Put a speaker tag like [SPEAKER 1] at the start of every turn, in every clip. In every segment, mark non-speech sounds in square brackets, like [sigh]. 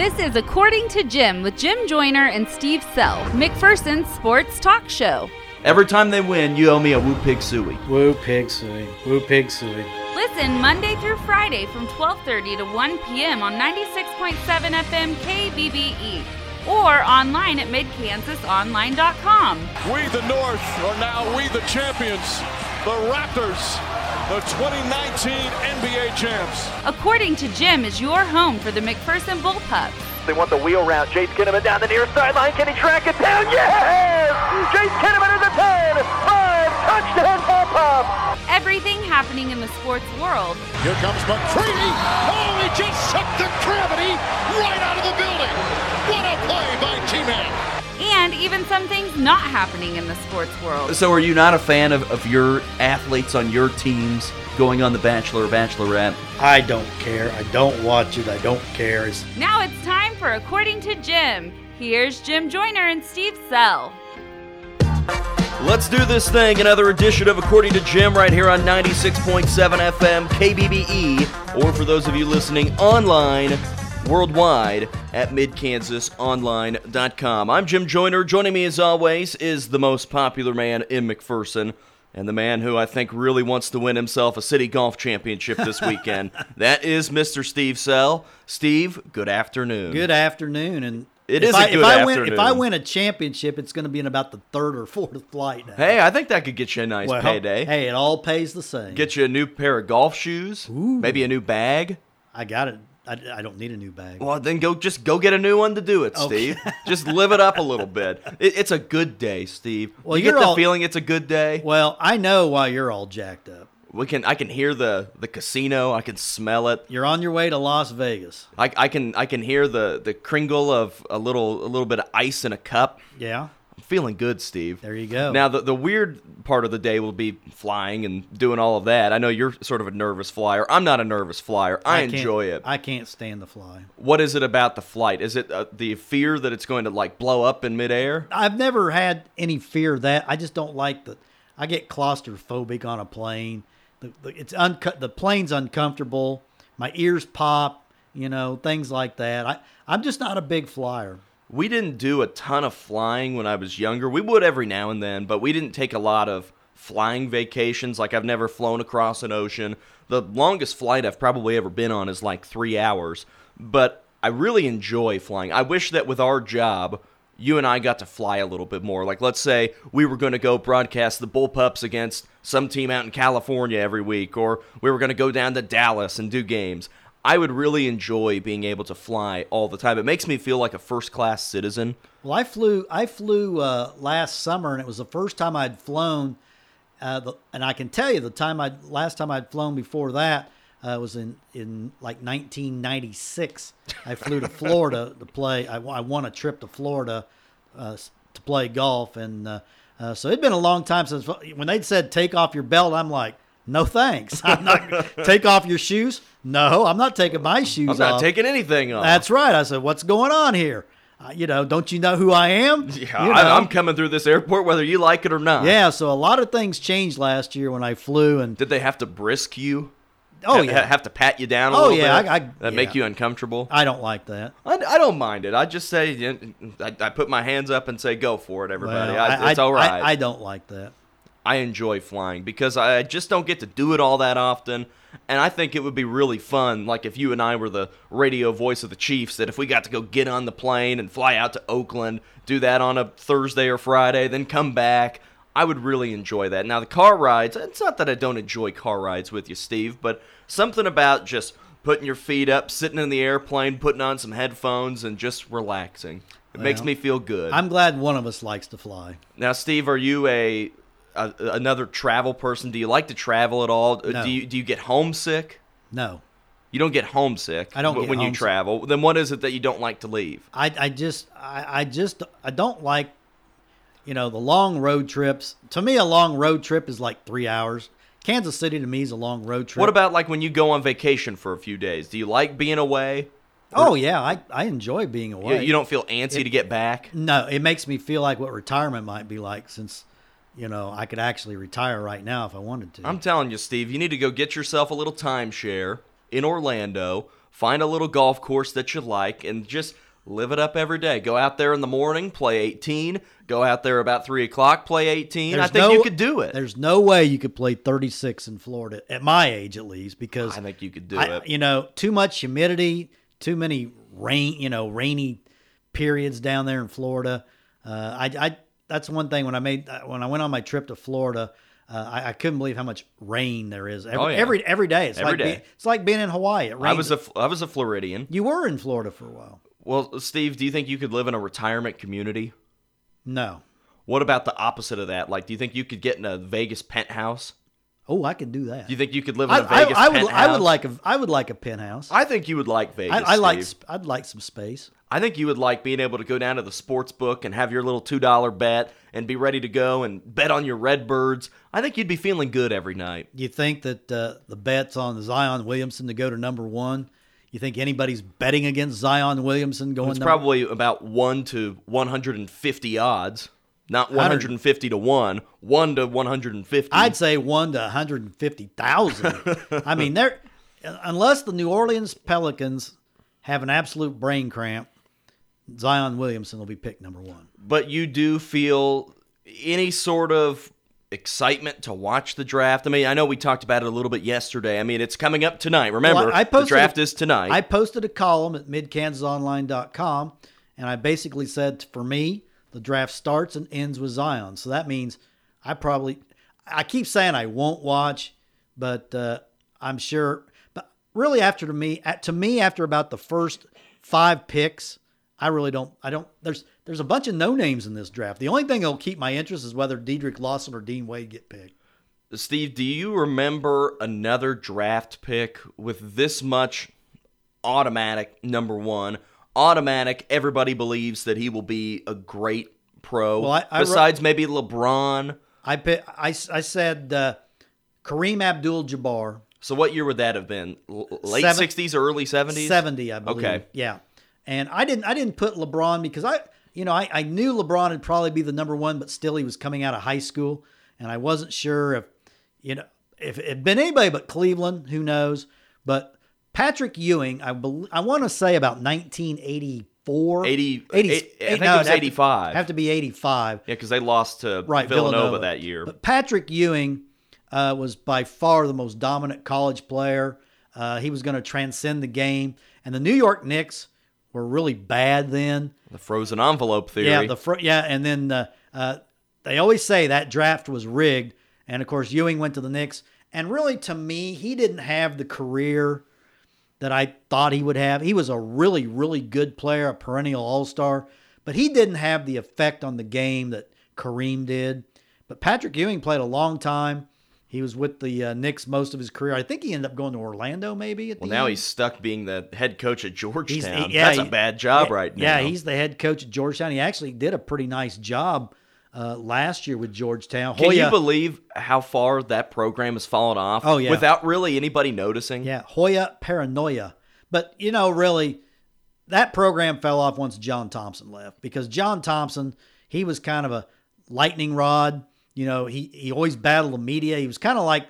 [SPEAKER 1] This is According to Jim with Jim Joyner and Steve Sell, McPherson's sports talk show.
[SPEAKER 2] Every time they win, you owe me a Woo Pig Sooie.
[SPEAKER 3] Woo pig sooie. Woo pig sooie.
[SPEAKER 1] Listen Monday through Friday from 12:30 to 1 p.m. on 96.7 FM KBBE or online at midkansasonline.com.
[SPEAKER 4] We, the North, are now we, the champions. The Raptors, the 2019 NBA champs.
[SPEAKER 1] According to Jim is your home for the McPherson Bullpup.
[SPEAKER 5] They want the wheel route. Jace Kinnaman down the near sideline. Can he track it down? Yes! Jace Kinnaman is a 10. 5 touchdown ball pop.
[SPEAKER 1] Everything happening in the sports world
[SPEAKER 4] Here comes McCready. Oh, he just sucked the gravity right out of the building. What a play by T-Man.
[SPEAKER 1] And even some things not happening in the sports world.
[SPEAKER 2] So, are you not a fan of, of your athletes on your teams going on The Bachelor or Bachelorette?
[SPEAKER 3] I don't care. I don't watch it. I don't care. It's
[SPEAKER 1] Now it's time for According to Jim. Here's Jim Joyner and Steve Sell.
[SPEAKER 2] Let's do this thing. Another edition of According to Jim right here on 96.7 FM KBBE, or for those of you listening online, worldwide at midkansasonline.com. I'm Jim Joyner. Joining me as always is the most popular man in McPherson. And the man who I think really wants to win himself a city golf championship this [laughs] weekend. that is Mr. Steve Sell. Steve, good afternoon.
[SPEAKER 3] good afternoon. And
[SPEAKER 2] It
[SPEAKER 3] if
[SPEAKER 2] is a
[SPEAKER 3] I,
[SPEAKER 2] good
[SPEAKER 3] if I Win, if. I win a championship, it's going to be in about the third or fourth flight now.
[SPEAKER 2] Hey, I think that could get you a nice
[SPEAKER 3] Well,
[SPEAKER 2] payday.
[SPEAKER 3] Hey, it all pays the same.
[SPEAKER 2] Get you a new pair of golf shoes, maybe a new bag.
[SPEAKER 3] I got it. I, I don't need a new bag.
[SPEAKER 2] Well, then go just go get a new one to do it,
[SPEAKER 3] Okay.
[SPEAKER 2] Steve. just live it up a little bit. [laughs] It, it's a good day, Steve.
[SPEAKER 3] Well,
[SPEAKER 2] you get the
[SPEAKER 3] all-
[SPEAKER 2] feeling it's a good day.
[SPEAKER 3] Well, I know why you're all jacked up.
[SPEAKER 2] We can I can hear the the casino. I can smell it.
[SPEAKER 3] You're on your way to Las Vegas.
[SPEAKER 2] I, I can I can hear the the kringle of a little a little bit of ice in a cup.
[SPEAKER 3] Yeah.
[SPEAKER 2] Feeling good, Steve.
[SPEAKER 3] There you go.
[SPEAKER 2] Now the the weird part of the day will be flying and doing all of that. I know you're sort of a nervous flyer. I'm not a nervous flyer. I,
[SPEAKER 3] can't-
[SPEAKER 2] enjoy it.
[SPEAKER 3] I can't stand the fly.
[SPEAKER 2] What is it about the flight? Is it uh, the fear that it's going to like blow up in midair?
[SPEAKER 3] I've never had any fear of that. I just don't like the. I get claustrophobic on a plane. The, the, it's uncut. The plane's uncomfortable. My ears pop. You know things like that. I I'm just not a big flyer.
[SPEAKER 2] We didn't do a ton of flying when I was younger. We would every now and then, but we didn't take a lot of flying vacations. Like I've never flown across an ocean. The longest flight I've probably ever been on is like three hours. But I really enjoy flying. I wish that with our job, you and I got to fly a little bit more. Like, let's say we were going to go broadcast the Bullpups against some team out in California every week, or we were going to go down to Dallas and do games. I would really enjoy being able to fly all the time. It makes me feel like a first class citizen.
[SPEAKER 3] Well, I flew. I flew uh, last summer, and it was the first time I'd flown. Uh, the, and I can tell you, the time I last time I'd flown before that uh, was in in like 1996. I flew to Florida to play. I, I won a trip to Florida uh, to play golf, and uh, uh, so it'd been a long time since when they'd said take off your belt. I'm like, no thanks. [laughs] I'm not take off your shoes. No, I'm not taking my shoes
[SPEAKER 2] I'm not
[SPEAKER 3] off.
[SPEAKER 2] taking anything off.
[SPEAKER 3] That's right. I said, what's going on here? Uh, you know, don't you know who I am?
[SPEAKER 2] yeah,
[SPEAKER 3] You
[SPEAKER 2] I,
[SPEAKER 3] know.
[SPEAKER 2] I'm coming through this airport whether you like it or not.
[SPEAKER 3] Yeah, so a lot of things changed last year when I flew, and
[SPEAKER 2] Did they have to brisk you?
[SPEAKER 3] oh yeah,
[SPEAKER 2] have to pat you down a
[SPEAKER 3] Oh,
[SPEAKER 2] little
[SPEAKER 3] yeah,
[SPEAKER 2] bit?
[SPEAKER 3] I- I-
[SPEAKER 2] that make you uncomfortable?
[SPEAKER 3] I don't like that.
[SPEAKER 2] I, I don't mind it. I just say, I, I put my hands up and say, go for it, everybody.
[SPEAKER 3] Well,
[SPEAKER 2] I, it's all right.
[SPEAKER 3] I, I don't like that.
[SPEAKER 2] I enjoy flying because I just don't get to do it all that often. And I think it would be really fun, like if you and I were the radio voice of the Chiefs, that if we got to go get on the plane and fly out to Oakland, do that on a Thursday or Friday, then come back. I would really enjoy that. Now, the car rides, it's not that I don't enjoy car rides with you, Steve, but something about just putting your feet up, sitting in the airplane, putting on some headphones, and just relaxing. It makes me feel good.
[SPEAKER 3] I'm glad one of us likes to fly.
[SPEAKER 2] Now, Steve, are you a, a another travel person? Do you like to travel at all?
[SPEAKER 3] Uh, no.
[SPEAKER 2] Do you do you get homesick?
[SPEAKER 3] No,
[SPEAKER 2] You don't get homesick.
[SPEAKER 3] I don't
[SPEAKER 2] when you travel. Then what is it that you don't like to leave?
[SPEAKER 3] I, I just, I, I just, I don't like, you know, the long road trips. To me, a long road trip is like three hours. Kansas City to me is a long road trip.
[SPEAKER 2] What about like when you go on vacation for a few days? Do you like being away?
[SPEAKER 3] Oh yeah, I, I enjoy being away.
[SPEAKER 2] you don't feel antsy to get back?
[SPEAKER 3] No, it makes me feel like what retirement might be like since, you know, I could actually retire right now if I wanted to.
[SPEAKER 2] I'm telling you, Steve, you need to go get yourself a little timeshare in Orlando. find a little golf course that you like, and just live it up every day. Go out there in the morning, play 18. Go out there about 3 o'clock, play 18. I think
[SPEAKER 3] no-
[SPEAKER 2] you could do it.
[SPEAKER 3] There's no way you could play 36 in Florida at my age, at least, because
[SPEAKER 2] I think you could do
[SPEAKER 3] I-
[SPEAKER 2] it.
[SPEAKER 3] You know, too much humidity, too many rain. You know, rainy periods down there in Florida. Uh, I, I that's one thing when I made when I went on my trip to Florida. Uh, I, I couldn't believe how much rain there is every
[SPEAKER 2] Oh, yeah.
[SPEAKER 3] every, every day. It's
[SPEAKER 2] Every
[SPEAKER 3] like
[SPEAKER 2] day.
[SPEAKER 3] Being, it's like being in Hawaii. It
[SPEAKER 2] I was a I was a Floridian.
[SPEAKER 3] you were in Florida for a while.
[SPEAKER 2] Well, Steve, do you think you could live in a retirement community?
[SPEAKER 3] No.
[SPEAKER 2] What about the opposite of that? Like, do you think you could get in a Vegas penthouse?
[SPEAKER 3] Oh, I could do that.
[SPEAKER 2] Do you think you could live in
[SPEAKER 3] I,
[SPEAKER 2] a Vegas
[SPEAKER 3] I, I would.
[SPEAKER 2] penthouse?
[SPEAKER 3] I would like a. I would like a penthouse.
[SPEAKER 2] I think you would like Vegas.
[SPEAKER 3] I, I like. I'd like some space.
[SPEAKER 2] I think you would like being able to go down to the sports book and have your little two dollar bet and be ready to go and bet on your Redbirds. I think you'd be feeling good every night.
[SPEAKER 3] You think that uh, the bets on Zion Williamson to go to number one? You think anybody's betting against Zion Williamson going?
[SPEAKER 2] It's
[SPEAKER 3] number, It's
[SPEAKER 2] probably about one to one hundred and fifty odds, not one hundred and fifty to one, one to one hundred and fifty.
[SPEAKER 3] I'd say one to one hundred and fifty thousand. [laughs] I mean, they're unless the New Orleans Pelicans have an absolute brain cramp, Zion Williamson will be picked number one.
[SPEAKER 2] but you do feel any sort of excitement to watch the draft. I mean, I know we talked about it a little bit yesterday. I mean, it's coming up tonight. Remember,
[SPEAKER 3] Well, I
[SPEAKER 2] the
[SPEAKER 3] posted
[SPEAKER 2] draft
[SPEAKER 3] a-
[SPEAKER 2] is tonight.
[SPEAKER 3] I posted a column at midkansasonline.com, and I basically said for me, the draft starts and ends with Zion. So that means I probably, I keep saying I won't watch, but uh, I'm sure. But really, after to me, at, to me, after about the first five picks, I really don't. I don't. There's there's a bunch of no names in this draft. The only thing that'll keep my interest is whether Dedric Lawson or Dean Wade get picked.
[SPEAKER 2] Steve, do you remember another draft pick with this much automatic number one? Automatic, everybody believes that he will be a great pro.
[SPEAKER 3] Well, I- I
[SPEAKER 2] Besides maybe LeBron.
[SPEAKER 3] I I, I said uh, Kareem Abdul-Jabbar.
[SPEAKER 2] So what year would that have been? Late
[SPEAKER 3] sixties
[SPEAKER 2] or early 70s?
[SPEAKER 3] 70, I believe.
[SPEAKER 2] Okay.
[SPEAKER 3] Yeah. And I didn't I didn't put LeBron because I you know, I, I knew LeBron would probably be the number one, but still he was coming out of high school. And I wasn't sure if you know if it had been anybody but Cleveland, who knows. But Patrick Ewing, I bel I want to say about 1984.
[SPEAKER 2] 80
[SPEAKER 3] 80
[SPEAKER 2] I think it was
[SPEAKER 3] it'd have to-
[SPEAKER 2] 85.
[SPEAKER 3] Have to be 85.
[SPEAKER 2] Yeah, because they lost to
[SPEAKER 3] right,
[SPEAKER 2] Villanova, that year.
[SPEAKER 3] But Patrick Ewing uh, was by far the most dominant college player. Uh, he was going to transcend the game, and the New York Knicks were really bad then.
[SPEAKER 2] the frozen envelope theory.
[SPEAKER 3] Yeah, the fr- yeah, and then uh, uh, they always say that draft was rigged, and of course Ewing went to the Knicks, and really to me he didn't have the career that I thought he would have. He was a really really good player, a perennial All Star, but he didn't have the effect on the game that Kareem did. But Patrick Ewing played a long time. He was with the uh, Knicks most of his career. I think he ended up going to Orlando, maybe. At
[SPEAKER 2] well, now
[SPEAKER 3] end.
[SPEAKER 2] he's stuck being the head coach at Georgetown.
[SPEAKER 3] he- yeah,
[SPEAKER 2] That's a bad job
[SPEAKER 3] yeah,
[SPEAKER 2] right now.
[SPEAKER 3] Yeah, he's the head coach at Georgetown. He actually did a pretty nice job uh, last year with Georgetown.
[SPEAKER 2] Can you believe how far that program has fallen off?
[SPEAKER 3] Oh, yeah.
[SPEAKER 2] Without really anybody noticing?
[SPEAKER 3] yeah, Hoya Paranoia. But you know, really, that program fell off once John Thompson left because John Thompson he was kind of a lightning rod. You know, he he always battled the media. He was kind of like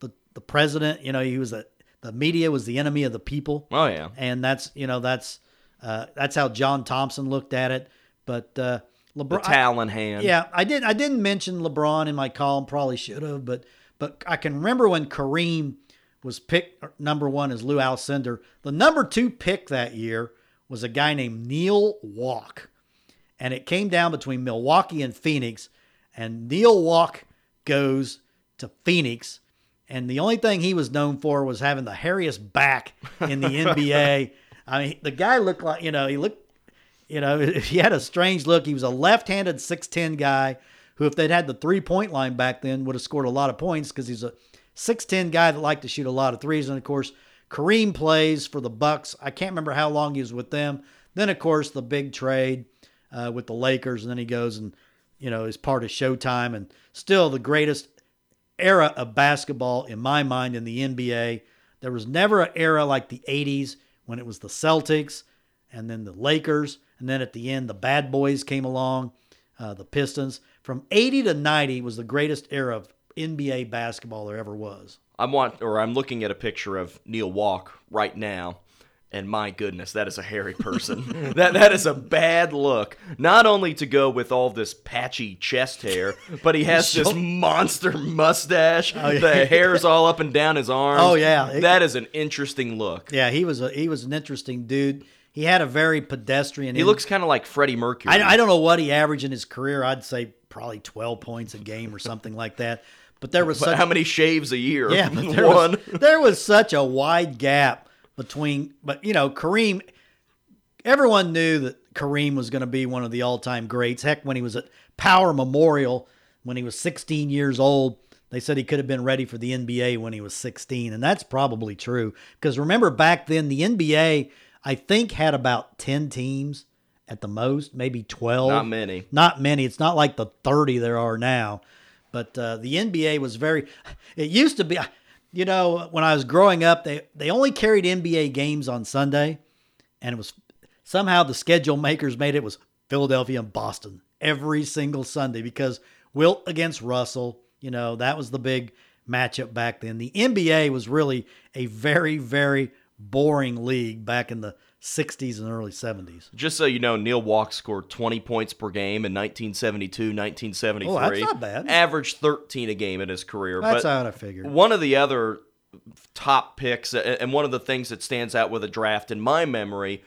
[SPEAKER 3] the the president. You know, he was a the media was the enemy of the people.
[SPEAKER 2] Oh, yeah.
[SPEAKER 3] and that's you know that's uh, that's how John Thompson looked at it. But uh,
[SPEAKER 2] The
[SPEAKER 3] LeBron,
[SPEAKER 2] talon hand.
[SPEAKER 3] yeah, I did. I didn't mention LeBron in my column. Probably should have, but but I can remember when Kareem was picked number one as Lou Alcindor. The number two pick that year was a guy named Neal Walk, and it came down between Milwaukee and Phoenix, and Neal Walk goes to Phoenix. And the only thing he was known for was having the hairiest back in the [laughs] NBA. I mean, the guy looked like, you know, he looked you know, [laughs] he had a strange look. He was a left-handed 6'10 guy who, if they'd had the three-point line back then, would have scored a lot of points because he's a 6'10 guy that liked to shoot a lot of threes. And of course, Kareem plays for the Bucks. I can't remember how long he was with them. Then, of course, the big trade uh, with the Lakers, and then he goes and you know is part of Showtime, and still the greatest era of basketball in my mind in the NBA. There was never an era like the 80s when it was the Celtics and then the Lakers, and then at the end the Bad Boys came along, uh, the Pistons. From 80 to 90 was the greatest era of NBA basketball there ever was.
[SPEAKER 2] I'm want or I'm looking at a picture of Neal Walk right now, And my goodness, that is a hairy person. [laughs] that that is a bad look. Not only to go with all this patchy chest hair, but he has this [laughs] monster mustache.
[SPEAKER 3] Oh, yeah.
[SPEAKER 2] The hair's all up and down his arms.
[SPEAKER 3] Oh, yeah. It-
[SPEAKER 2] that is an interesting look.
[SPEAKER 3] Yeah, he was a he was an interesting dude. He had a very pedestrian.
[SPEAKER 2] He looks kind of like Freddie Mercury.
[SPEAKER 3] I, I don't know what he averaged in his career. I'd say probably twelve points a game or something like that. But there was such
[SPEAKER 2] how many shaves a year?
[SPEAKER 3] yeah, but there [laughs]
[SPEAKER 2] one.
[SPEAKER 3] was, there was such a wide gap between. But you know, Kareem. Everyone knew that Kareem was going to be one of the all-time greats. Heck, when he was at Power Memorial, when he was 16 years old, they said he could have been ready for the NBA when he was 16, and that's probably true. Because remember, back then the NBA, I think, had about 10 teams at the most, maybe 12.
[SPEAKER 2] Not many.
[SPEAKER 3] Not many. It's not like the 30 there are now. But uh, the NBA was very. It used to be, you know, when I was growing up, they they only carried NBA games on Sunday, and it was somehow the schedule makers made it was Philadelphia and Boston every single Sunday because Wilt against Russell, you know, that was the big matchup back then. The NBA was really a very very boring league back in the 60s and early 70s.
[SPEAKER 2] Just so you know, Neal Walk scored 20 points per game in 1972, 1973.
[SPEAKER 3] Oh, that's not bad.
[SPEAKER 2] Averaged 13 a game in his career.
[SPEAKER 3] That's
[SPEAKER 2] but
[SPEAKER 3] how I figured.
[SPEAKER 2] One of the other top picks, and one of the things that stands out with a draft in my memory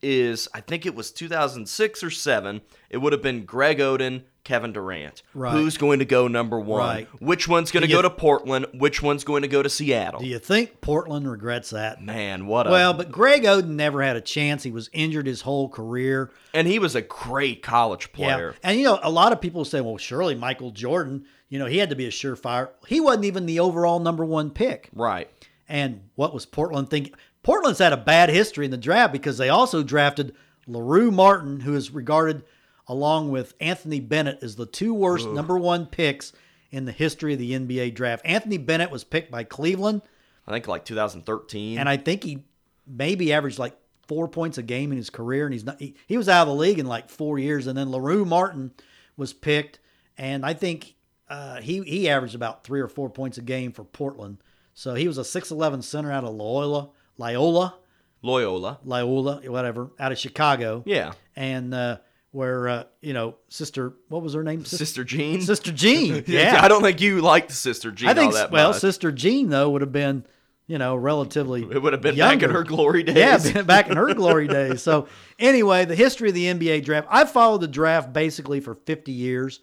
[SPEAKER 2] is I think it was 2006 or 7. It would have been Greg Oden, Kevin Durant.
[SPEAKER 3] Right.
[SPEAKER 2] Who's going to go number one?
[SPEAKER 3] Right.
[SPEAKER 2] Which one's going to go to Portland? Which one's going to go to Seattle?
[SPEAKER 3] Do you think Portland regrets that?
[SPEAKER 2] Man, what a.
[SPEAKER 3] Well, but Greg Oden never had a chance. He was injured his whole career.
[SPEAKER 2] and he was a great college player.
[SPEAKER 3] And you know, a lot of people say, well, surely Michael Jordan, you know, he had to be a surefire. He wasn't even the overall number one pick.
[SPEAKER 2] Right.
[SPEAKER 3] And what was Portland thinking? Portland's had a bad history in the draft because they also drafted LaRue Martin, who is regarded along with Anthony Bennett as the two worst number one picks in the history of the NBA draft. Anthony Bennett was picked by Cleveland,
[SPEAKER 2] I think like 2013.
[SPEAKER 3] and I think he maybe averaged like four points a game in his career, and he's not. He, he was out of the league in like four years, and then Larue Martin was picked, and I think uh, he he averaged about three or four points a game for Portland. So he was a six eleven center out of Loyola, Loyola,
[SPEAKER 2] Loyola.
[SPEAKER 3] Loyola, whatever, out of Chicago.
[SPEAKER 2] Yeah.
[SPEAKER 3] and uh, where uh, you know sister, what was her name? Sis-
[SPEAKER 2] Sister Jean.
[SPEAKER 3] Sister Jean. [laughs] Yeah,
[SPEAKER 2] I don't think you liked Sister Jean
[SPEAKER 3] I think
[SPEAKER 2] all that
[SPEAKER 3] well,
[SPEAKER 2] much.
[SPEAKER 3] Sister Jean though would have been, you know, relatively. [laughs]
[SPEAKER 2] it would have been back in her glory days.
[SPEAKER 3] Yeah, [laughs] back in her glory days. So anyway, the history of the NBA draft. I followed the draft basically for 50 years,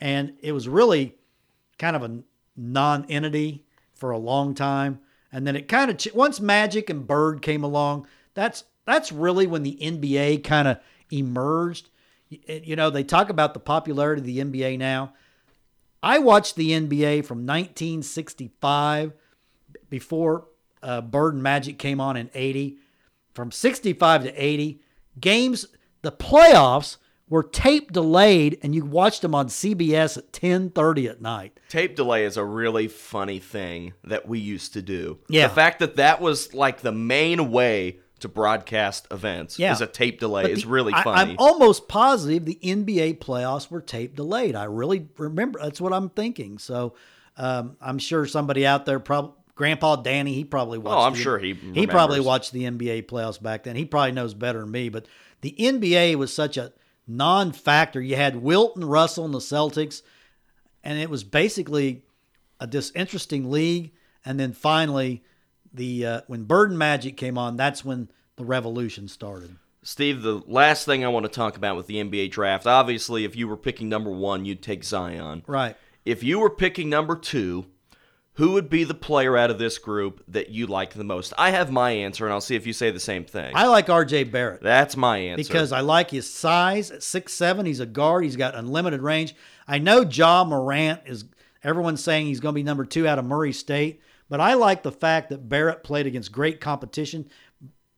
[SPEAKER 3] and it was really kind of a non-entity for a long time. And then it kind of once Magic and Bird came along, that's that's really when the NBA kind of emerged. You know, they talk about the popularity of the NBA now. I watched the NBA from 1965 before uh, Bird and Magic came on in 80. From 65 to 80, games, the playoffs were tape delayed and you watched them on CBS at 10:30 at night.
[SPEAKER 2] Tape delay is a really funny thing that we used to do.
[SPEAKER 3] Yeah.
[SPEAKER 2] The fact that that was like the main way to broadcast events
[SPEAKER 3] Yeah.
[SPEAKER 2] is a tape delay
[SPEAKER 3] But
[SPEAKER 2] is really funny.
[SPEAKER 3] I'm almost positive the NBA playoffs were tape delayed. I really remember. That's what I'm thinking. So um, I'm sure somebody out there, probably Grandpa Danny, he probably watched.
[SPEAKER 2] Oh, I'm
[SPEAKER 3] the-
[SPEAKER 2] sure he
[SPEAKER 3] he probably watched the NBA playoffs back then. He probably knows better than me. But the NBA was such a non-factor. You had Wilt and Russell and the Celtics, and it was basically a disinteresting league. And then finally, the uh, when Bird and Magic came on, that's when the revolution started.
[SPEAKER 2] Steve, the last thing I want to talk about with the NBA draft, obviously, if you were picking number one, you'd take Zion.
[SPEAKER 3] Right.
[SPEAKER 2] If you were picking number two, who would be the player out of this group that you like the most? I have my answer, and I'll see if you say the same thing.
[SPEAKER 3] I like R.J. Barrett.
[SPEAKER 2] That's my answer.
[SPEAKER 3] because I like his size at six seven. He's a guard. He's got unlimited range. I know Ja Morant is. Everyone's saying he's going to be number two out of Murray State, but I like the fact that Barrett played against great competition.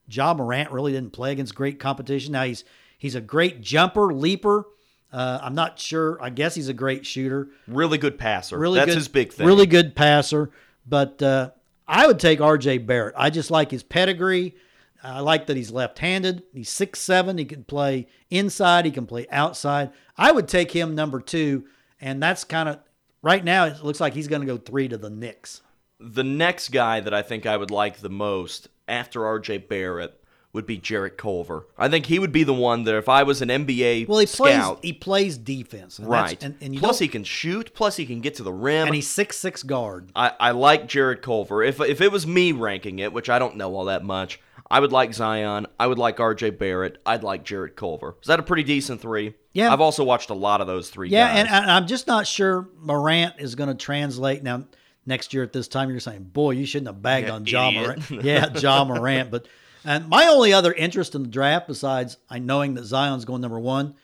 [SPEAKER 3] Ja Morant really didn't play against great competition. Now he's he's a great jumper, leaper. Uh, I'm not sure. I guess he's a great shooter.
[SPEAKER 2] really good passer.
[SPEAKER 3] Really
[SPEAKER 2] That's
[SPEAKER 3] good,
[SPEAKER 2] his big thing.
[SPEAKER 3] Really good passer. But uh, I would take R.J. Barrett. I just like his pedigree. I like that he's left-handed. He's six seven. He can play inside. He can play outside. I would take him number two, and that's kind of right now. It looks like he's going to go three to the Knicks.
[SPEAKER 2] The next guy that I think I would like the most after RJ Barrett would be Jarrett Culver. I think he would be the one that if I was an NBA
[SPEAKER 3] Well, he
[SPEAKER 2] scout,
[SPEAKER 3] plays he plays defense, and
[SPEAKER 2] right?
[SPEAKER 3] And, and
[SPEAKER 2] plus, he can shoot. Plus, he can get to the rim.
[SPEAKER 3] and he's six six guard.
[SPEAKER 2] I, I like Jarrett Culver. If if it was me ranking it, which I don't know all that much, I would like Zion. I would like R.J. Barrett. I'd like Jarrett Culver. Is that a pretty decent three?
[SPEAKER 3] Yeah.
[SPEAKER 2] I've also watched a lot of those three.
[SPEAKER 3] Yeah,
[SPEAKER 2] guys.
[SPEAKER 3] and, and I'm just not sure Morant is going to translate now. Next year at this time, you're saying, "Boy, you shouldn't have bagged
[SPEAKER 2] Yeah,
[SPEAKER 3] on John. Morant." [laughs] Yeah, Ja Morant. But and my only other interest in the draft, besides I knowing that Zion's going number one,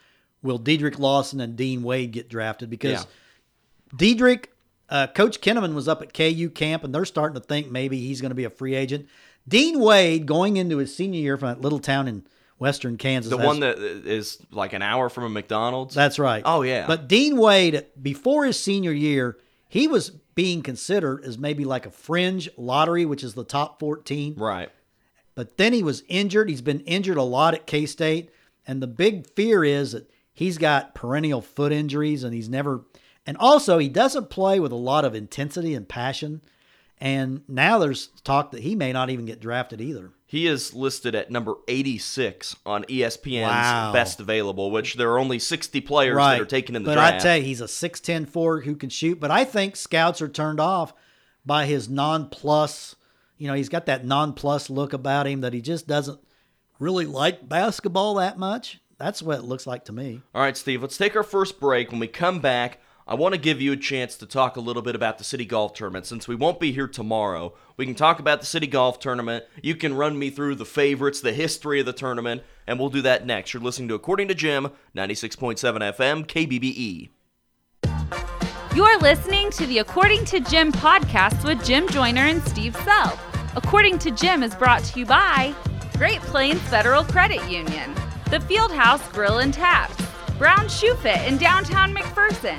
[SPEAKER 3] will Dedric Lawson and Dean Wade get drafted? Because
[SPEAKER 2] Yeah.
[SPEAKER 3] Dedric, uh, Coach Kinnaman was up at KU camp, and they're starting to think maybe he's going to be a free agent. Dean Wade, going into his senior year from that little town in western Kansas,
[SPEAKER 2] the one that is like an hour from a McDonald's.
[SPEAKER 3] that's right.
[SPEAKER 2] Oh, yeah.
[SPEAKER 3] But Dean Wade, before his senior year, he was being considered as maybe like a fringe lottery, which is the top 14.
[SPEAKER 2] right.
[SPEAKER 3] But then he was injured. He's been injured a lot at K State. And the big fear is that he's got perennial foot injuries and he's never. And also, he doesn't play with a lot of intensity and passion. And now there's talk that he may not even get drafted either.
[SPEAKER 2] He is listed at number 86 on ESPN's
[SPEAKER 3] Wow.
[SPEAKER 2] best available, which there are only 60 players that are taken in the
[SPEAKER 3] but
[SPEAKER 2] draft.
[SPEAKER 3] I tell you, he's a 6'10 forward who can shoot. But I think scouts are turned off by his non-plus. You know, he's got that non-plus look about him that he just doesn't really like basketball that much. That's what it looks like to me.
[SPEAKER 2] All right, Steve, let's take our first break. When we come back, I want to give you a chance to talk a little bit about the City Golf Tournament. Since we won't be here tomorrow, we can talk about the City Golf Tournament. You can run me through the favorites, the history of the tournament, and we'll do that next. You're listening to According to Jim, 96.7 FM, KBBE.
[SPEAKER 1] You're listening to the According to Jim podcast with Jim Joyner and Steve Sell. According to Jim is brought to you by Great Plains Federal Credit Union, the Fieldhouse Grill and Taps, Brown Shoe Fit in downtown McPherson,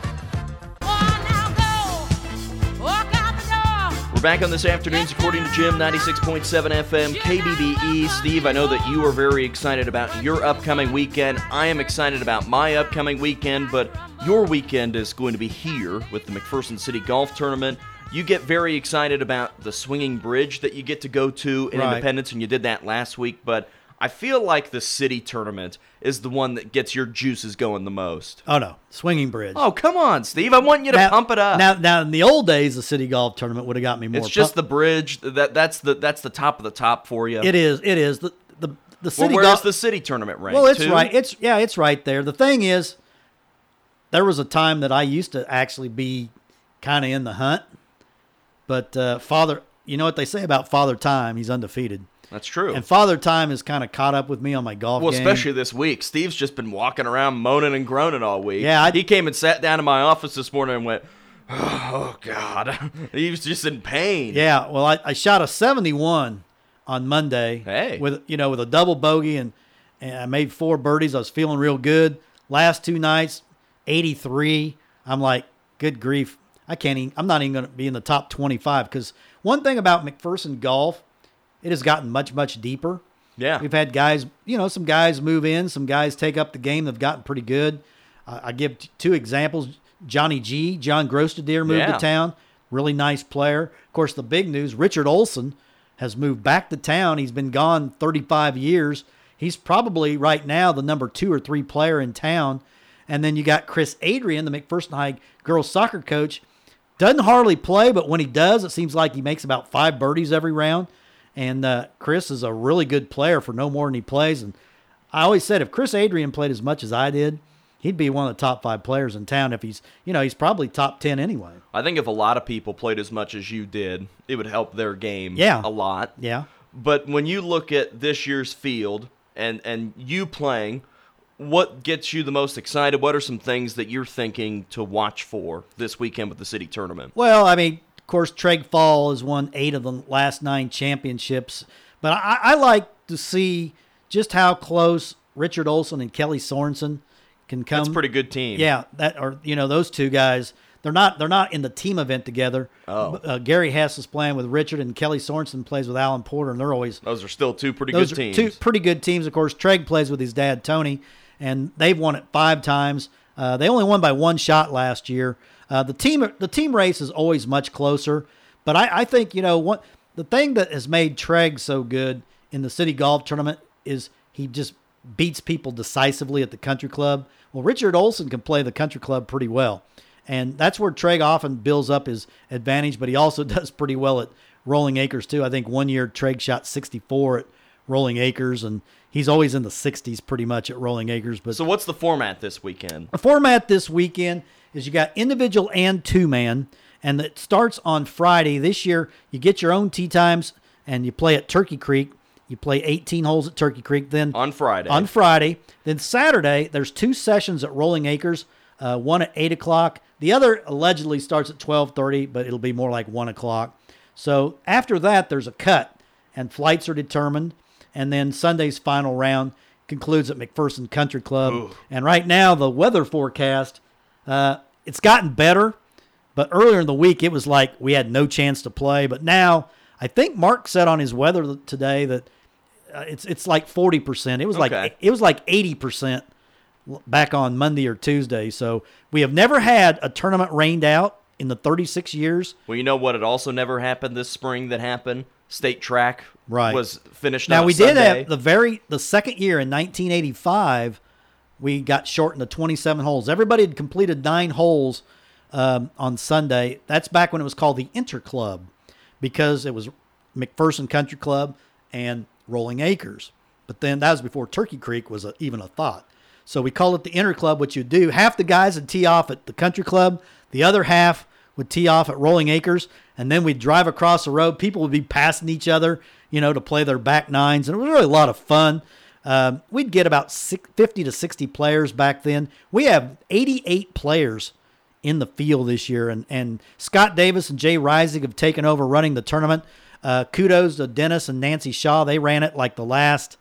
[SPEAKER 2] We're back on this afternoon's According to Jim, 96.7 FM, KBBE. Steve, I know that you are very excited about your upcoming weekend. I am excited about my upcoming weekend, but your weekend is going to be here with the McPherson City Golf Tournament. You get very excited about the swinging bridge that you get to go to in
[SPEAKER 3] Right.
[SPEAKER 2] Independence, and you did that last week, but I feel like the city tournament is the one that gets your juices going the most.
[SPEAKER 3] Oh no, swinging bridge.
[SPEAKER 2] Oh, come on, Steve. I want you to
[SPEAKER 3] now,
[SPEAKER 2] pump it up.
[SPEAKER 3] Now, now in the old days, the city golf tournament would have got me more.
[SPEAKER 2] It's just the bridge. That that's the that's the top of the top for you.
[SPEAKER 3] It is. It is the the the
[SPEAKER 2] Well,
[SPEAKER 3] city
[SPEAKER 2] where's
[SPEAKER 3] golf.
[SPEAKER 2] the city tournament rank?
[SPEAKER 3] Well, it's
[SPEAKER 2] Two?
[SPEAKER 3] right. It's yeah, it's right there. The thing is, there was a time that I used to actually be kind of in the hunt, but uh, father, you know what they say about Father Time? He's undefeated,
[SPEAKER 2] That's true.
[SPEAKER 3] and Father Time has kind of caught up with me on my golf
[SPEAKER 2] well,
[SPEAKER 3] game.
[SPEAKER 2] especially this week. Steve's just been walking around moaning and groaning all week.
[SPEAKER 3] Yeah, I-
[SPEAKER 2] he came and sat down in my office this morning and went, [sighs] "Oh God," [laughs] he was just in pain.
[SPEAKER 3] Yeah, well, I, I shot a 71 on Monday.
[SPEAKER 2] Hey.
[SPEAKER 3] With you know with a double bogey and and I made four birdies. I was feeling real good. Last two nights, 83. I'm like, good grief. I can't even. I'm not even going to be in the top 25 because one thing about McPherson golf, it has gotten much much deeper.
[SPEAKER 2] yeah.
[SPEAKER 3] We've had guys, you know, some guys move in, some guys take up the game. They've gotten pretty good. Uh, I give t- two examples. Johnny G, John Grostadier moved
[SPEAKER 2] Yeah.
[SPEAKER 3] to town. Really nice player. Of course, the big news: Richard Olson has moved back to town. He's been gone 35 years. He's probably right now the number two or three player in town. And then you got Chris Adrian, the McPherson High girls soccer coach. Doesn't hardly play, but when he does, it seems like he makes about five birdies every round. And uh, Chris is a really good player for no more than he plays. And I always said if Chris Adrian played as much as I did, he'd be one of the top five players in town. If he's, you know, he's probably top ten anyway.
[SPEAKER 2] I think if a lot of people played as much as you did, it would help their game
[SPEAKER 3] Yeah.
[SPEAKER 2] a lot.
[SPEAKER 3] Yeah.
[SPEAKER 2] But when you look at this year's field and and you playing, what gets you the most excited? What are some things that you're thinking to watch for this weekend with the city tournament?
[SPEAKER 3] Well, I mean, course, Treg Fall has won eight of the last nine championships, but I, I like to see just how close Richard Olson and Kelly Sorensen can come.
[SPEAKER 2] That's a pretty good team.
[SPEAKER 3] Yeah, that or you know those two guys. they're not they're not in the team event together.
[SPEAKER 2] Oh.
[SPEAKER 3] uh, Gary Hess is playing with Richard, and Kelly Sorensen plays with Alan Porter, and they're always
[SPEAKER 2] Those are still two pretty
[SPEAKER 3] those
[SPEAKER 2] good
[SPEAKER 3] are
[SPEAKER 2] teams.
[SPEAKER 3] two pretty good teams. Of course, Treg plays with his dad Tony, and they've won it five times. Uh, they only won by one shot last year. Uh, the team the team race is always much closer, but I, I think you know what the thing that has made Treg so good in the city golf tournament is he just beats people decisively at the country club. Well, Richard Olson can play the country club pretty well. And that's where Treg often builds up his advantage, but he also [laughs] does pretty well at Rolling Acres too. I think one year Treg shot 64 at Rolling Acres, and he's always in the 60s pretty much at Rolling Acres. But
[SPEAKER 2] so what's the format this weekend?
[SPEAKER 3] the format this weekend is you got individual and two man, and it starts on Friday. This year, you get your own tee times and you play at Turkey Creek. You play 18 holes at Turkey Creek. Then
[SPEAKER 2] On Friday.
[SPEAKER 3] On Friday. Then Saturday, there's two sessions at Rolling Acres. Uh, one at eight o'clock. The other allegedly starts at 12:30, but it'll be more like one o'clock. So after that, there's a cut, and flights are determined. And then Sunday's final round concludes at McPherson Country Club. And right now, the weather forecast, uh, it's gotten better. But earlier in the week, it was like we had no chance to play. But now, I think Mark said on his weather today that uh, it's it's like forty percent. It was
[SPEAKER 2] Okay.
[SPEAKER 3] like it was like eighty percent back on Monday or Tuesday. So we have never had a tournament rained out in the thirty six years.
[SPEAKER 2] Well, you know what? It also never happened this spring. That happened. State track
[SPEAKER 3] Right.
[SPEAKER 2] was finished.
[SPEAKER 3] Now we did
[SPEAKER 2] Sunday.
[SPEAKER 3] have the very the second year in 1985, we got shortened to 27 holes. Everybody had completed nine holes um, on Sunday. That's back when it was called the Inter Club, because it was McPherson Country Club and Rolling Acres. But then that was before Turkey Creek was a, even a thought. So we called it the Inter Club. What you do, half the guys would tee off at the Country Club, the other half would tee off at Rolling Acres, and then we'd drive across the road. People would be passing each other, you know, to play their back nines, and it was really a lot of fun. Um, we'd get about six, 50 to 60 players back then. We have 88 players in the field this year, and, and Scott Davis and Jay Rising have taken over running the tournament. Uh, kudos to Dennis and Nancy Shaw. They ran it like the last,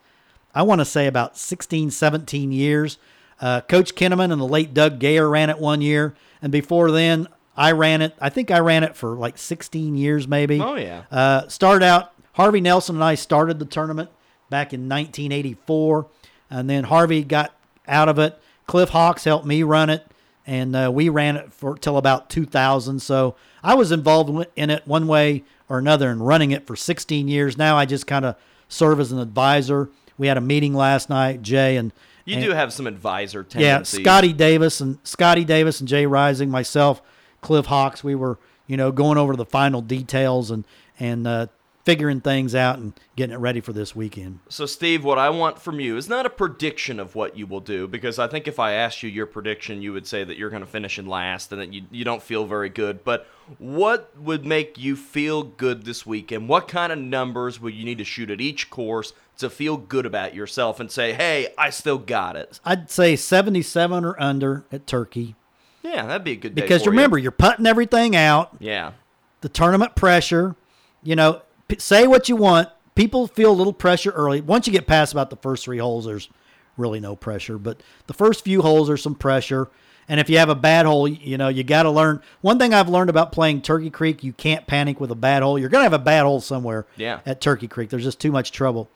[SPEAKER 3] I want to say about 16, 17 years. Uh, Coach Kinneman and the late Doug Gayer ran it one year, and before then, I ran it. I think I ran it for like 16 years, maybe.
[SPEAKER 2] Oh, yeah.
[SPEAKER 3] Uh, started out. Harvey Nelson and I started the tournament back in 1984, and then Harvey got out of it. Cliff Hawks helped me run it, and uh, we ran it for till about 2000. So I was involved in it one way or another and running it for 16 years. Now I just kind of serve as an advisor. We had a meeting last night, Jay and
[SPEAKER 2] You
[SPEAKER 3] and-
[SPEAKER 2] do have some advisor
[SPEAKER 3] yeah. Scotty Davis and Scotty Davis and Jay Rising, myself, Cliff Hawks. We were, you know, going over the final details and and uh, figuring things out and getting it ready for this weekend.
[SPEAKER 2] So, Steve, what I want from you is not a prediction of what you will do, because I think if I asked you your prediction, you would say that you're going to finish in last and that you, you don't feel very good. But what would make you feel good this weekend? What kind of numbers would you need to shoot at each course to feel good about yourself and say, hey, I still got it?
[SPEAKER 3] I'd say 77 or under at Turkey
[SPEAKER 2] Yeah, that'd be a good day.
[SPEAKER 3] because remember
[SPEAKER 2] you.
[SPEAKER 3] you're putting everything out.
[SPEAKER 2] Yeah.
[SPEAKER 3] the tournament pressure. You know, p- say what you want. People feel a little pressure early. Once you get past about the first three holes, there's really no pressure. But the first few holes, there's some pressure. And if you have a bad hole, you know, you got to learn. One thing I've learned about playing Turkey Creek, you can't panic with a bad hole. You're going to have a bad hole somewhere
[SPEAKER 2] Yeah.
[SPEAKER 3] at Turkey Creek. There's just too much trouble.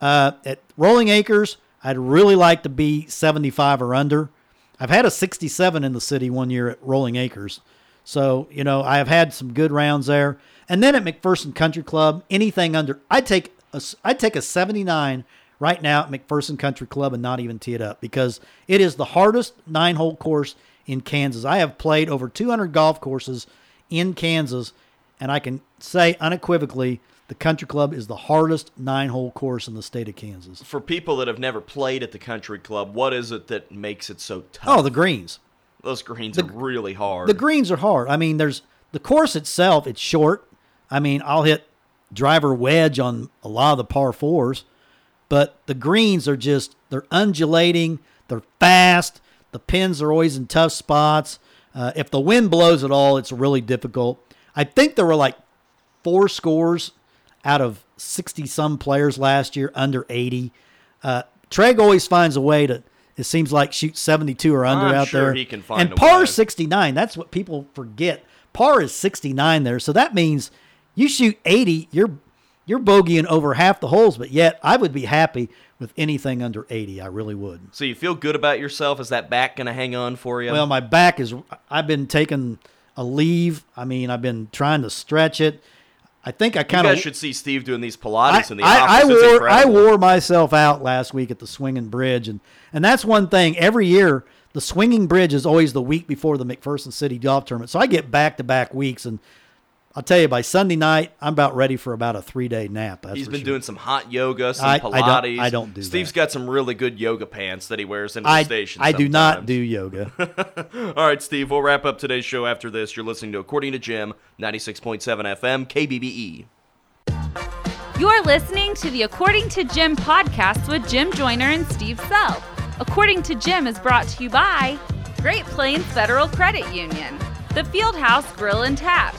[SPEAKER 3] Uh, at Rolling Acres, I'd really like to be 75 or under. I've had a 67 in the city one year at Rolling Acres. So, you know, I have had some good rounds there. And then at McPherson Country Club, anything under, I'd take a, I'd take a 79 right now at McPherson Country Club and not even tee it up because it is the hardest nine hole course in Kansas. I have played over 200 golf courses in Kansas, and I can say unequivocally the Country Club is the hardest nine hole course in the state of Kansas.
[SPEAKER 2] For people that have never played at the country club, what is it that makes it so tough?
[SPEAKER 3] Oh, the greens.
[SPEAKER 2] Those greens are really hard.
[SPEAKER 3] The greens are hard. I mean, there's the course itself. It's short. I mean, I'll hit driver wedge on a lot of the par fours, but the greens are just they're undulating. They're fast. The pins are always in tough spots. Uh, if the wind blows at all, it's really difficult. I think there were like four scores out of 60 some players last year under 80. Uh, Treg always finds a way to, It seems like shoot 72 or under
[SPEAKER 2] I'm
[SPEAKER 3] out
[SPEAKER 2] sure
[SPEAKER 3] there.
[SPEAKER 2] he can find
[SPEAKER 3] and par
[SPEAKER 2] way.
[SPEAKER 3] 69. That's what people forget. Par is 69 there. So that means you shoot 80, you're you're bogeying over half the holes, but yet I would be happy with anything under 80. I really would.
[SPEAKER 2] So you feel good about yourself? Is that back going to hang on for you?
[SPEAKER 3] Well, my back is. I've been taking a leave. I mean, I've been trying to stretch it. I think I kind of.
[SPEAKER 2] should see Steve doing these
[SPEAKER 3] I,
[SPEAKER 2] Pilates in the
[SPEAKER 3] I, I
[SPEAKER 2] office.
[SPEAKER 3] Wore I wore myself out last week at the Swinging Bridge, and and that's one thing. Every year, the Swinging Bridge is always the week before the McPherson City Golf Tournament, so I get back to back weeks, and I'll tell you by Sunday night, I'm about ready for about a three day nap. That's
[SPEAKER 2] He's
[SPEAKER 3] for
[SPEAKER 2] been
[SPEAKER 3] sure.
[SPEAKER 2] doing some hot yoga, some
[SPEAKER 3] I- I don't- I don't do
[SPEAKER 2] Steve's
[SPEAKER 3] that.
[SPEAKER 2] got some really good yoga pants that he wears into
[SPEAKER 3] I,
[SPEAKER 2] the station.
[SPEAKER 3] I do not do yoga. [laughs]
[SPEAKER 2] All right, Steve, we'll wrap up today's show after this. You're listening to According to Jim, 96.7 FM, KBBE.
[SPEAKER 1] You're listening to the According to Jim podcast with Jim Joyner and Steve Sell. According to Jim is brought to you by Great Plains Federal Credit Union, the Fieldhouse Grill and Taps,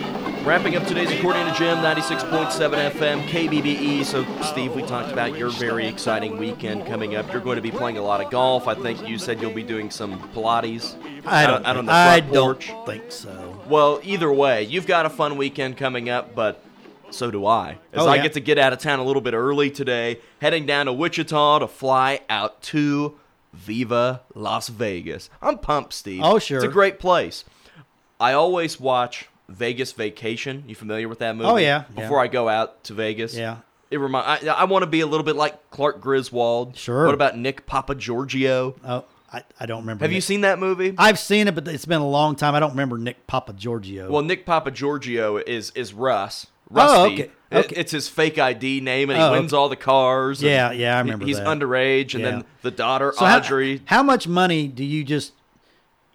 [SPEAKER 2] Wrapping up today's According to Jim, 96.7 FM, KBBE. So, Steve, we talked about your very exciting weekend coming up. You're going to be playing a lot of golf. I think you said you'll be doing some Pilates
[SPEAKER 3] I don't.
[SPEAKER 2] out on the
[SPEAKER 3] I
[SPEAKER 2] front
[SPEAKER 3] don't think so.
[SPEAKER 2] Well, either way, you've got a fun weekend coming up, but so do I. As
[SPEAKER 3] Oh,
[SPEAKER 2] I
[SPEAKER 3] yeah.
[SPEAKER 2] get to get out of town a little bit early today, heading down to Wichita to fly out to Viva Las Vegas. I'm pumped, Steve.
[SPEAKER 3] Oh, sure.
[SPEAKER 2] It's a great place. I always watch Vegas Vacation. You familiar with that oh, movie?
[SPEAKER 3] Oh, yeah,
[SPEAKER 2] Before
[SPEAKER 3] yeah.
[SPEAKER 2] I go out to Vegas.
[SPEAKER 3] Yeah.
[SPEAKER 2] It remind. I, I want to be a little bit like Clark Griswold.
[SPEAKER 3] Sure.
[SPEAKER 2] What about Nick Papagiorgio?
[SPEAKER 3] Oh, I, I don't remember.
[SPEAKER 2] Have you seen that movie?
[SPEAKER 3] I've seen it, but it's been a long time. I don't remember Nick Papagiorgio.
[SPEAKER 2] Well, Nick Papagiorgio is is Russ.
[SPEAKER 3] Oh,
[SPEAKER 2] Rusty.
[SPEAKER 3] okay,
[SPEAKER 2] It-
[SPEAKER 3] okay.
[SPEAKER 2] it's his fake ID name, and he
[SPEAKER 3] Oh,
[SPEAKER 2] wins all the cars.
[SPEAKER 3] Yeah, yeah, I remember
[SPEAKER 2] He's
[SPEAKER 3] that.
[SPEAKER 2] underage, and
[SPEAKER 3] Yeah.
[SPEAKER 2] then the daughter
[SPEAKER 3] So
[SPEAKER 2] Audrey.
[SPEAKER 3] How, much money do you just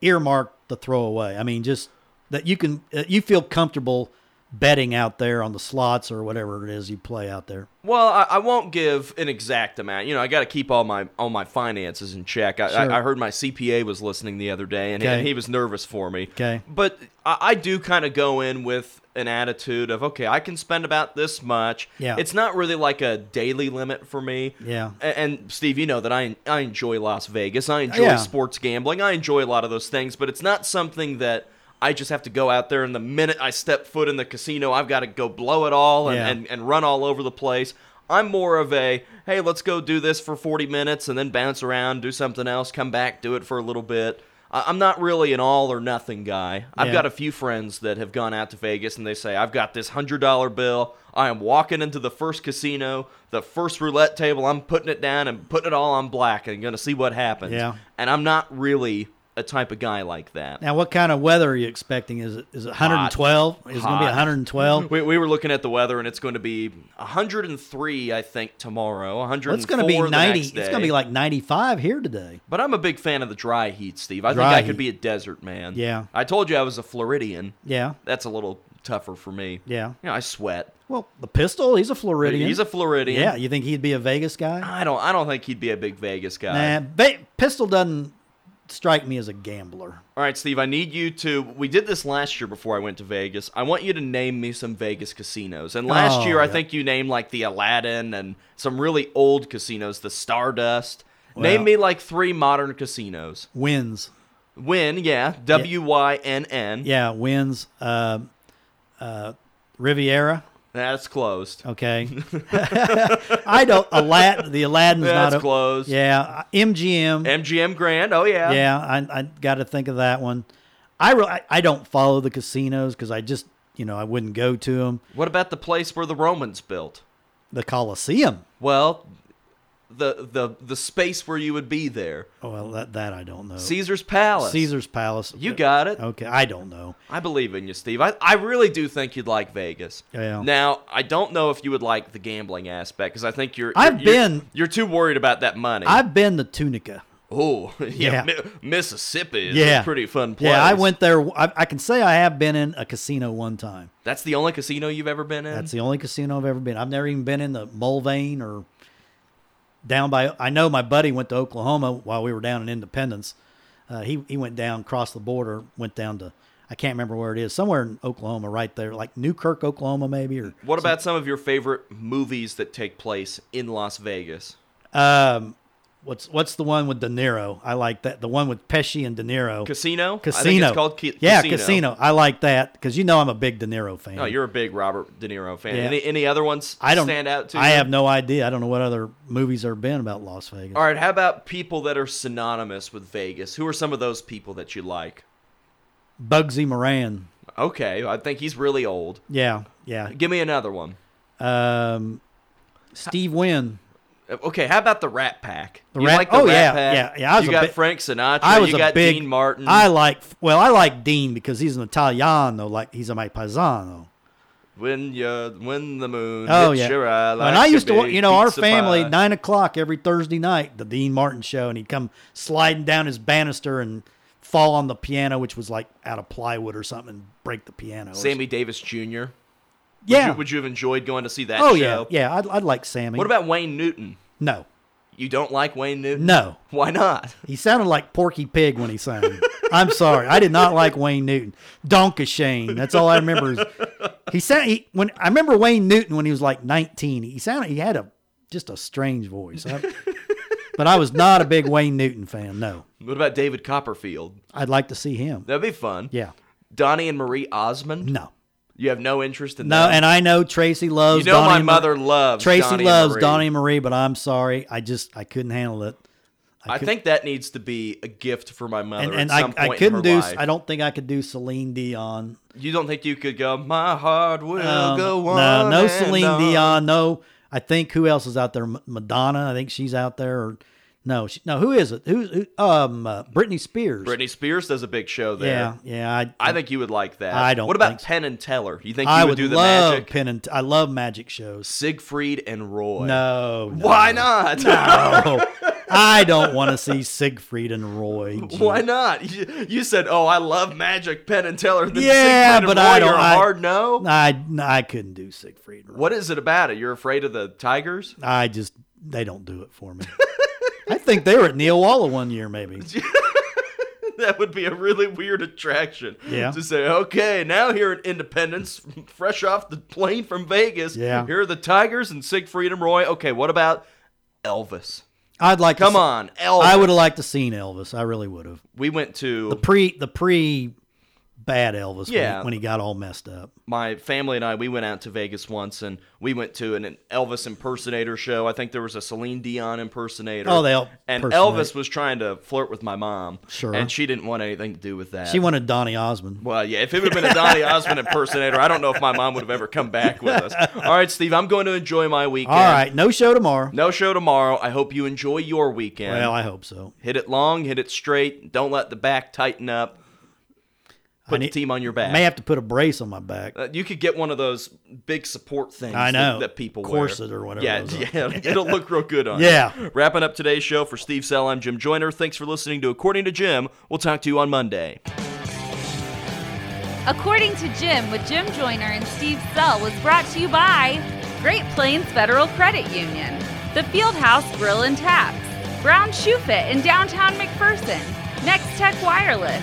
[SPEAKER 3] earmark the throwaway? I mean, just that you can uh, you feel comfortable betting out there on the slots or whatever it is you play out there.
[SPEAKER 2] Well, I, I won't give an exact amount. You know, I got to keep all my all my finances in check. I,
[SPEAKER 3] Sure.
[SPEAKER 2] I, I heard my CPA was listening the other day, and,
[SPEAKER 3] Okay.
[SPEAKER 2] and he was nervous for me.
[SPEAKER 3] Okay.
[SPEAKER 2] But I, I do kind of go in with an attitude of, okay, I can spend about this much.
[SPEAKER 3] Yeah.
[SPEAKER 2] It's not really like a daily limit for me.
[SPEAKER 3] Yeah.
[SPEAKER 2] A- And, Steve, you know that I I enjoy Las Vegas. I enjoy
[SPEAKER 3] Yeah.
[SPEAKER 2] sports gambling. I enjoy a lot of those things, but it's not something that I just have to go out there and the minute I step foot in the casino, I've got to go blow it all and,
[SPEAKER 3] Yeah.
[SPEAKER 2] and, and run all over the place. I'm more of a, hey, let's go do this for 40 minutes and then bounce around, do something else, come back, do it for a little bit. I'm not really an all or nothing guy. I've
[SPEAKER 3] Yeah.
[SPEAKER 2] got a few friends that have gone out to Vegas and they say, I've got this $100 bill. I am walking into the first casino, the first roulette table. I'm putting it down and putting it all on black and going to see what happens.
[SPEAKER 3] Yeah.
[SPEAKER 2] And I'm not really a type of guy like that.
[SPEAKER 3] Now, what kind of weather are you expecting? Is it is it 112? Is it going to be 112?
[SPEAKER 2] We, we were looking at the weather and it's going to be 103, I think, tomorrow. 104
[SPEAKER 3] Well, it's going to be 90. It's going to be like 95 here today.
[SPEAKER 2] But I'm a big fan of the dry heat, Steve. I
[SPEAKER 3] Dry
[SPEAKER 2] think I could be a desert man.
[SPEAKER 3] Yeah.
[SPEAKER 2] I told you I was a Floridian.
[SPEAKER 3] Yeah.
[SPEAKER 2] That's a little tougher for me.
[SPEAKER 3] Yeah.
[SPEAKER 2] You know, I sweat.
[SPEAKER 3] Well, the pistol, he's a Floridian.
[SPEAKER 2] He's a Floridian.
[SPEAKER 3] Yeah, you think he'd be a Vegas guy?
[SPEAKER 2] I don't. I don't think he'd be a big Vegas guy.
[SPEAKER 3] Nah, ba- pistol doesn't strike me as a gambler.
[SPEAKER 2] All right, Steve. I need you to. We did this last year before I went to Vegas. I want you to name me some Vegas casinos. And last
[SPEAKER 3] Oh,
[SPEAKER 2] year, I think you named like the Aladdin and some really old casinos, the Stardust.
[SPEAKER 3] Well-
[SPEAKER 2] Name me like three modern casinos.
[SPEAKER 3] Wynn's.
[SPEAKER 2] Wynn, yeah. W Y N N.
[SPEAKER 3] Yeah, wins. Uh, uh, Riviera.
[SPEAKER 2] That's closed.
[SPEAKER 3] Okay. [laughs] I don't. Aladdin. The Aladdin's
[SPEAKER 2] That's
[SPEAKER 3] not a,
[SPEAKER 2] closed.
[SPEAKER 3] Yeah, MGM.
[SPEAKER 2] MGM Grand. Oh yeah.
[SPEAKER 3] yeah, I, I got to think of that one. I, re- I don't follow the casinos because I just you know I wouldn't go to them.
[SPEAKER 2] What about the place where the Romans built?
[SPEAKER 3] The Coliseum.
[SPEAKER 2] Well, the the the space where you would be there.
[SPEAKER 3] Oh well, that that I don't know.
[SPEAKER 2] Caesar's Palace.
[SPEAKER 3] Caesar's Palace.
[SPEAKER 2] You got it.
[SPEAKER 3] Okay, I don't know.
[SPEAKER 2] I believe in you, Steve. I, I really do think you'd like Vegas.
[SPEAKER 3] Yeah.
[SPEAKER 2] Now, I don't know if you would like the gambling aspect because I think you're.
[SPEAKER 3] I've
[SPEAKER 2] you're-
[SPEAKER 3] been-
[SPEAKER 2] You're too worried about that money.
[SPEAKER 3] I've been to Tunica.
[SPEAKER 2] Oh, [laughs] yeah,
[SPEAKER 3] Yeah.
[SPEAKER 2] Mi- Mississippi is
[SPEAKER 3] Yeah.
[SPEAKER 2] a pretty fun place.
[SPEAKER 3] Yeah, I went there. I, I can say I have been in a casino one time.
[SPEAKER 2] That's the only casino you've ever been in.
[SPEAKER 3] That's the only casino I've ever been. I've never even been in the Mulvane or down by. I know my buddy went to Oklahoma while we were down in Independence. Uh, he he went down, crossed the border, went down to I can't remember where it is, somewhere in Oklahoma, right there, like Newkirk, Oklahoma, maybe. Or
[SPEAKER 2] What about some of your favorite movies that take place in Las Vegas?
[SPEAKER 3] um, what's what's the one with De Niro? I like that. The one with Pesci and De Niro.
[SPEAKER 2] Casino?
[SPEAKER 3] Casino.
[SPEAKER 2] I think it's called Ki-
[SPEAKER 3] yeah,
[SPEAKER 2] Casino.
[SPEAKER 3] casino. I like that because you know I'm a big De Niro fan.
[SPEAKER 2] Oh, you're a big Robert De Niro fan.
[SPEAKER 3] Yeah.
[SPEAKER 2] Any any other ones
[SPEAKER 3] I don't
[SPEAKER 2] stand out to you?
[SPEAKER 3] I
[SPEAKER 2] you?
[SPEAKER 3] have no idea. I don't know what other movies there have been about Las Vegas.
[SPEAKER 2] All right, how about people that are synonymous with Vegas? Who are some of those people that you like?
[SPEAKER 3] Bugsy Moran.
[SPEAKER 2] Okay, I think he's really old.
[SPEAKER 3] Yeah, yeah.
[SPEAKER 2] Give me another one.
[SPEAKER 3] Um, Steve Wynn.
[SPEAKER 2] Okay, how about the Rat Pack?
[SPEAKER 3] The
[SPEAKER 2] you
[SPEAKER 3] Rat-
[SPEAKER 2] like the
[SPEAKER 3] oh,
[SPEAKER 2] Rat
[SPEAKER 3] yeah,
[SPEAKER 2] Pack?
[SPEAKER 3] yeah, yeah, I was
[SPEAKER 2] you got
[SPEAKER 3] big-
[SPEAKER 2] Frank Sinatra.
[SPEAKER 3] I was
[SPEAKER 2] you
[SPEAKER 3] a
[SPEAKER 2] got
[SPEAKER 3] big
[SPEAKER 2] Dean Martin.
[SPEAKER 3] I like well, I like Dean because he's an Italiano, like he's a my paisano.
[SPEAKER 2] when you when the moon
[SPEAKER 3] Oh yeah.
[SPEAKER 2] your eye like
[SPEAKER 3] and I used to, you know, our family
[SPEAKER 2] pie.
[SPEAKER 3] nine o'clock every Thursday night, the Dean Martin show, and he'd come sliding down his banister and fall on the piano, which was like out of plywood or something, and break the piano.
[SPEAKER 2] Sammy Davis Jr. Would
[SPEAKER 3] Yeah.
[SPEAKER 2] you, would you have enjoyed going to see that
[SPEAKER 3] oh
[SPEAKER 2] show?
[SPEAKER 3] yeah, yeah. I'd, I'd like Sammy.
[SPEAKER 2] What about Wayne Newton?
[SPEAKER 3] no,
[SPEAKER 2] You don't like Wayne Newton?
[SPEAKER 3] no?
[SPEAKER 2] Why not?
[SPEAKER 3] He sounded like Porky Pig when he sang. I'm sorry, I did not like Wayne Newton. Danke Schoen. That's all I remember. Is he sound he when I remember Wayne Newton when he was like 19. He sounded he had a just a strange voice. I- but I was not a big Wayne Newton fan. No,
[SPEAKER 2] What about David Copperfield?
[SPEAKER 3] I'd like to see him.
[SPEAKER 2] That'd be fun.
[SPEAKER 3] Yeah,
[SPEAKER 2] Donny and Marie Osmond?
[SPEAKER 3] no,
[SPEAKER 2] You have no interest in
[SPEAKER 3] that.
[SPEAKER 2] no.
[SPEAKER 3] And I know Tracy loves.
[SPEAKER 2] You know
[SPEAKER 3] Donny
[SPEAKER 2] my
[SPEAKER 3] Mar-
[SPEAKER 2] mother loves
[SPEAKER 3] Tracy
[SPEAKER 2] Donny
[SPEAKER 3] loves
[SPEAKER 2] Marie.
[SPEAKER 3] Donny and Marie, but I'm sorry, I just I couldn't handle it.
[SPEAKER 2] I
[SPEAKER 3] could-
[SPEAKER 2] think that needs to be a gift for my mother
[SPEAKER 3] And,
[SPEAKER 2] at
[SPEAKER 3] and
[SPEAKER 2] some
[SPEAKER 3] I, I couldn't do.
[SPEAKER 2] life.
[SPEAKER 3] I don't think I could do Celine Dion.
[SPEAKER 2] You don't think you could go, my heart will
[SPEAKER 3] Um,
[SPEAKER 2] go on
[SPEAKER 3] No, no Celine
[SPEAKER 2] on."
[SPEAKER 3] Dion. No, I think who else is out there? Madonna. I think she's out there. Or no, she, no. Who is it? Who's who? Um, uh, Britney Spears.
[SPEAKER 2] Britney Spears does a big show there.
[SPEAKER 3] Yeah, yeah. I,
[SPEAKER 2] I think you would like that.
[SPEAKER 3] I don't
[SPEAKER 2] What about
[SPEAKER 3] so.
[SPEAKER 2] Penn and Teller? You think you
[SPEAKER 3] I
[SPEAKER 2] would,
[SPEAKER 3] would
[SPEAKER 2] do the
[SPEAKER 3] love
[SPEAKER 2] magic?
[SPEAKER 3] Penn and I love magic shows.
[SPEAKER 2] Siegfried and Roy.
[SPEAKER 3] No, no.
[SPEAKER 2] Why not?
[SPEAKER 3] No, I don't want to see Siegfried and Roy. [laughs] Gee.
[SPEAKER 2] Why not? You, you said, "Oh, I love magic, Penn and Teller." Then
[SPEAKER 3] Yeah,
[SPEAKER 2] Siegfried and
[SPEAKER 3] but I don't. I,
[SPEAKER 2] hard no.
[SPEAKER 3] I, I couldn't do Siegfried. And Roy.
[SPEAKER 2] What is it about it? You're afraid of the tigers?
[SPEAKER 3] I just they don't do it for me. [laughs] I think they were at Neewollah one year, maybe. [laughs]
[SPEAKER 2] that would be a really weird attraction.
[SPEAKER 3] Yeah.
[SPEAKER 2] To say, okay, now here at Independence, fresh off the plane from Vegas.
[SPEAKER 3] Yeah.
[SPEAKER 2] Here are the Tigers and Siegfried and Roy. Okay, what about Elvis?
[SPEAKER 3] I'd like.
[SPEAKER 2] Come
[SPEAKER 3] to, see-
[SPEAKER 2] on, Elvis.
[SPEAKER 3] I would have liked to seen Elvis. I really would have.
[SPEAKER 2] We went to
[SPEAKER 3] The pre the pre bad Elvis. when he-
[SPEAKER 2] Yeah.
[SPEAKER 3] When he, got all messed up.
[SPEAKER 2] my family and I. We went out to Vegas once, and we went to an Elvis impersonator show. I think there was a Celine Dion impersonator.
[SPEAKER 3] Oh, they all
[SPEAKER 2] and. Elvis was trying to flirt with my mom.
[SPEAKER 3] Sure.
[SPEAKER 2] and she didn't want anything to do with that.
[SPEAKER 3] She wanted Donny Osmond.
[SPEAKER 2] Well, yeah, if it would have been a Donny [laughs] Osmond impersonator, I don't know if my mom would have ever come back with us. All right, Steve, I'm going to enjoy my weekend.
[SPEAKER 3] All right, no show tomorrow.
[SPEAKER 2] No show tomorrow. I hope you enjoy your weekend.
[SPEAKER 3] Well, I hope so.
[SPEAKER 2] hit it long, hit it straight. Don't let the back tighten up. Put
[SPEAKER 3] need-
[SPEAKER 2] the team on your back.
[SPEAKER 3] May have to put a brace on my back.
[SPEAKER 2] Uh, you could get one of those big support things
[SPEAKER 3] I know.
[SPEAKER 2] that, that people
[SPEAKER 3] Corset
[SPEAKER 2] wear.
[SPEAKER 3] or whatever
[SPEAKER 2] Yeah,
[SPEAKER 3] those are. [laughs]
[SPEAKER 2] yeah, it'll look real good on
[SPEAKER 3] Yeah.
[SPEAKER 2] you. Wrapping up today's show for Steve Sell, I'm Jim Joyner. Thanks for listening to According to Jim. We'll talk to you on Monday.
[SPEAKER 1] According to Jim with Jim Joyner and Steve Sell was brought to you by Great Plains Federal Credit Union, the Fieldhouse Grill and Taps, Brown Shoe Fit in downtown McPherson, Next Tech Wireless,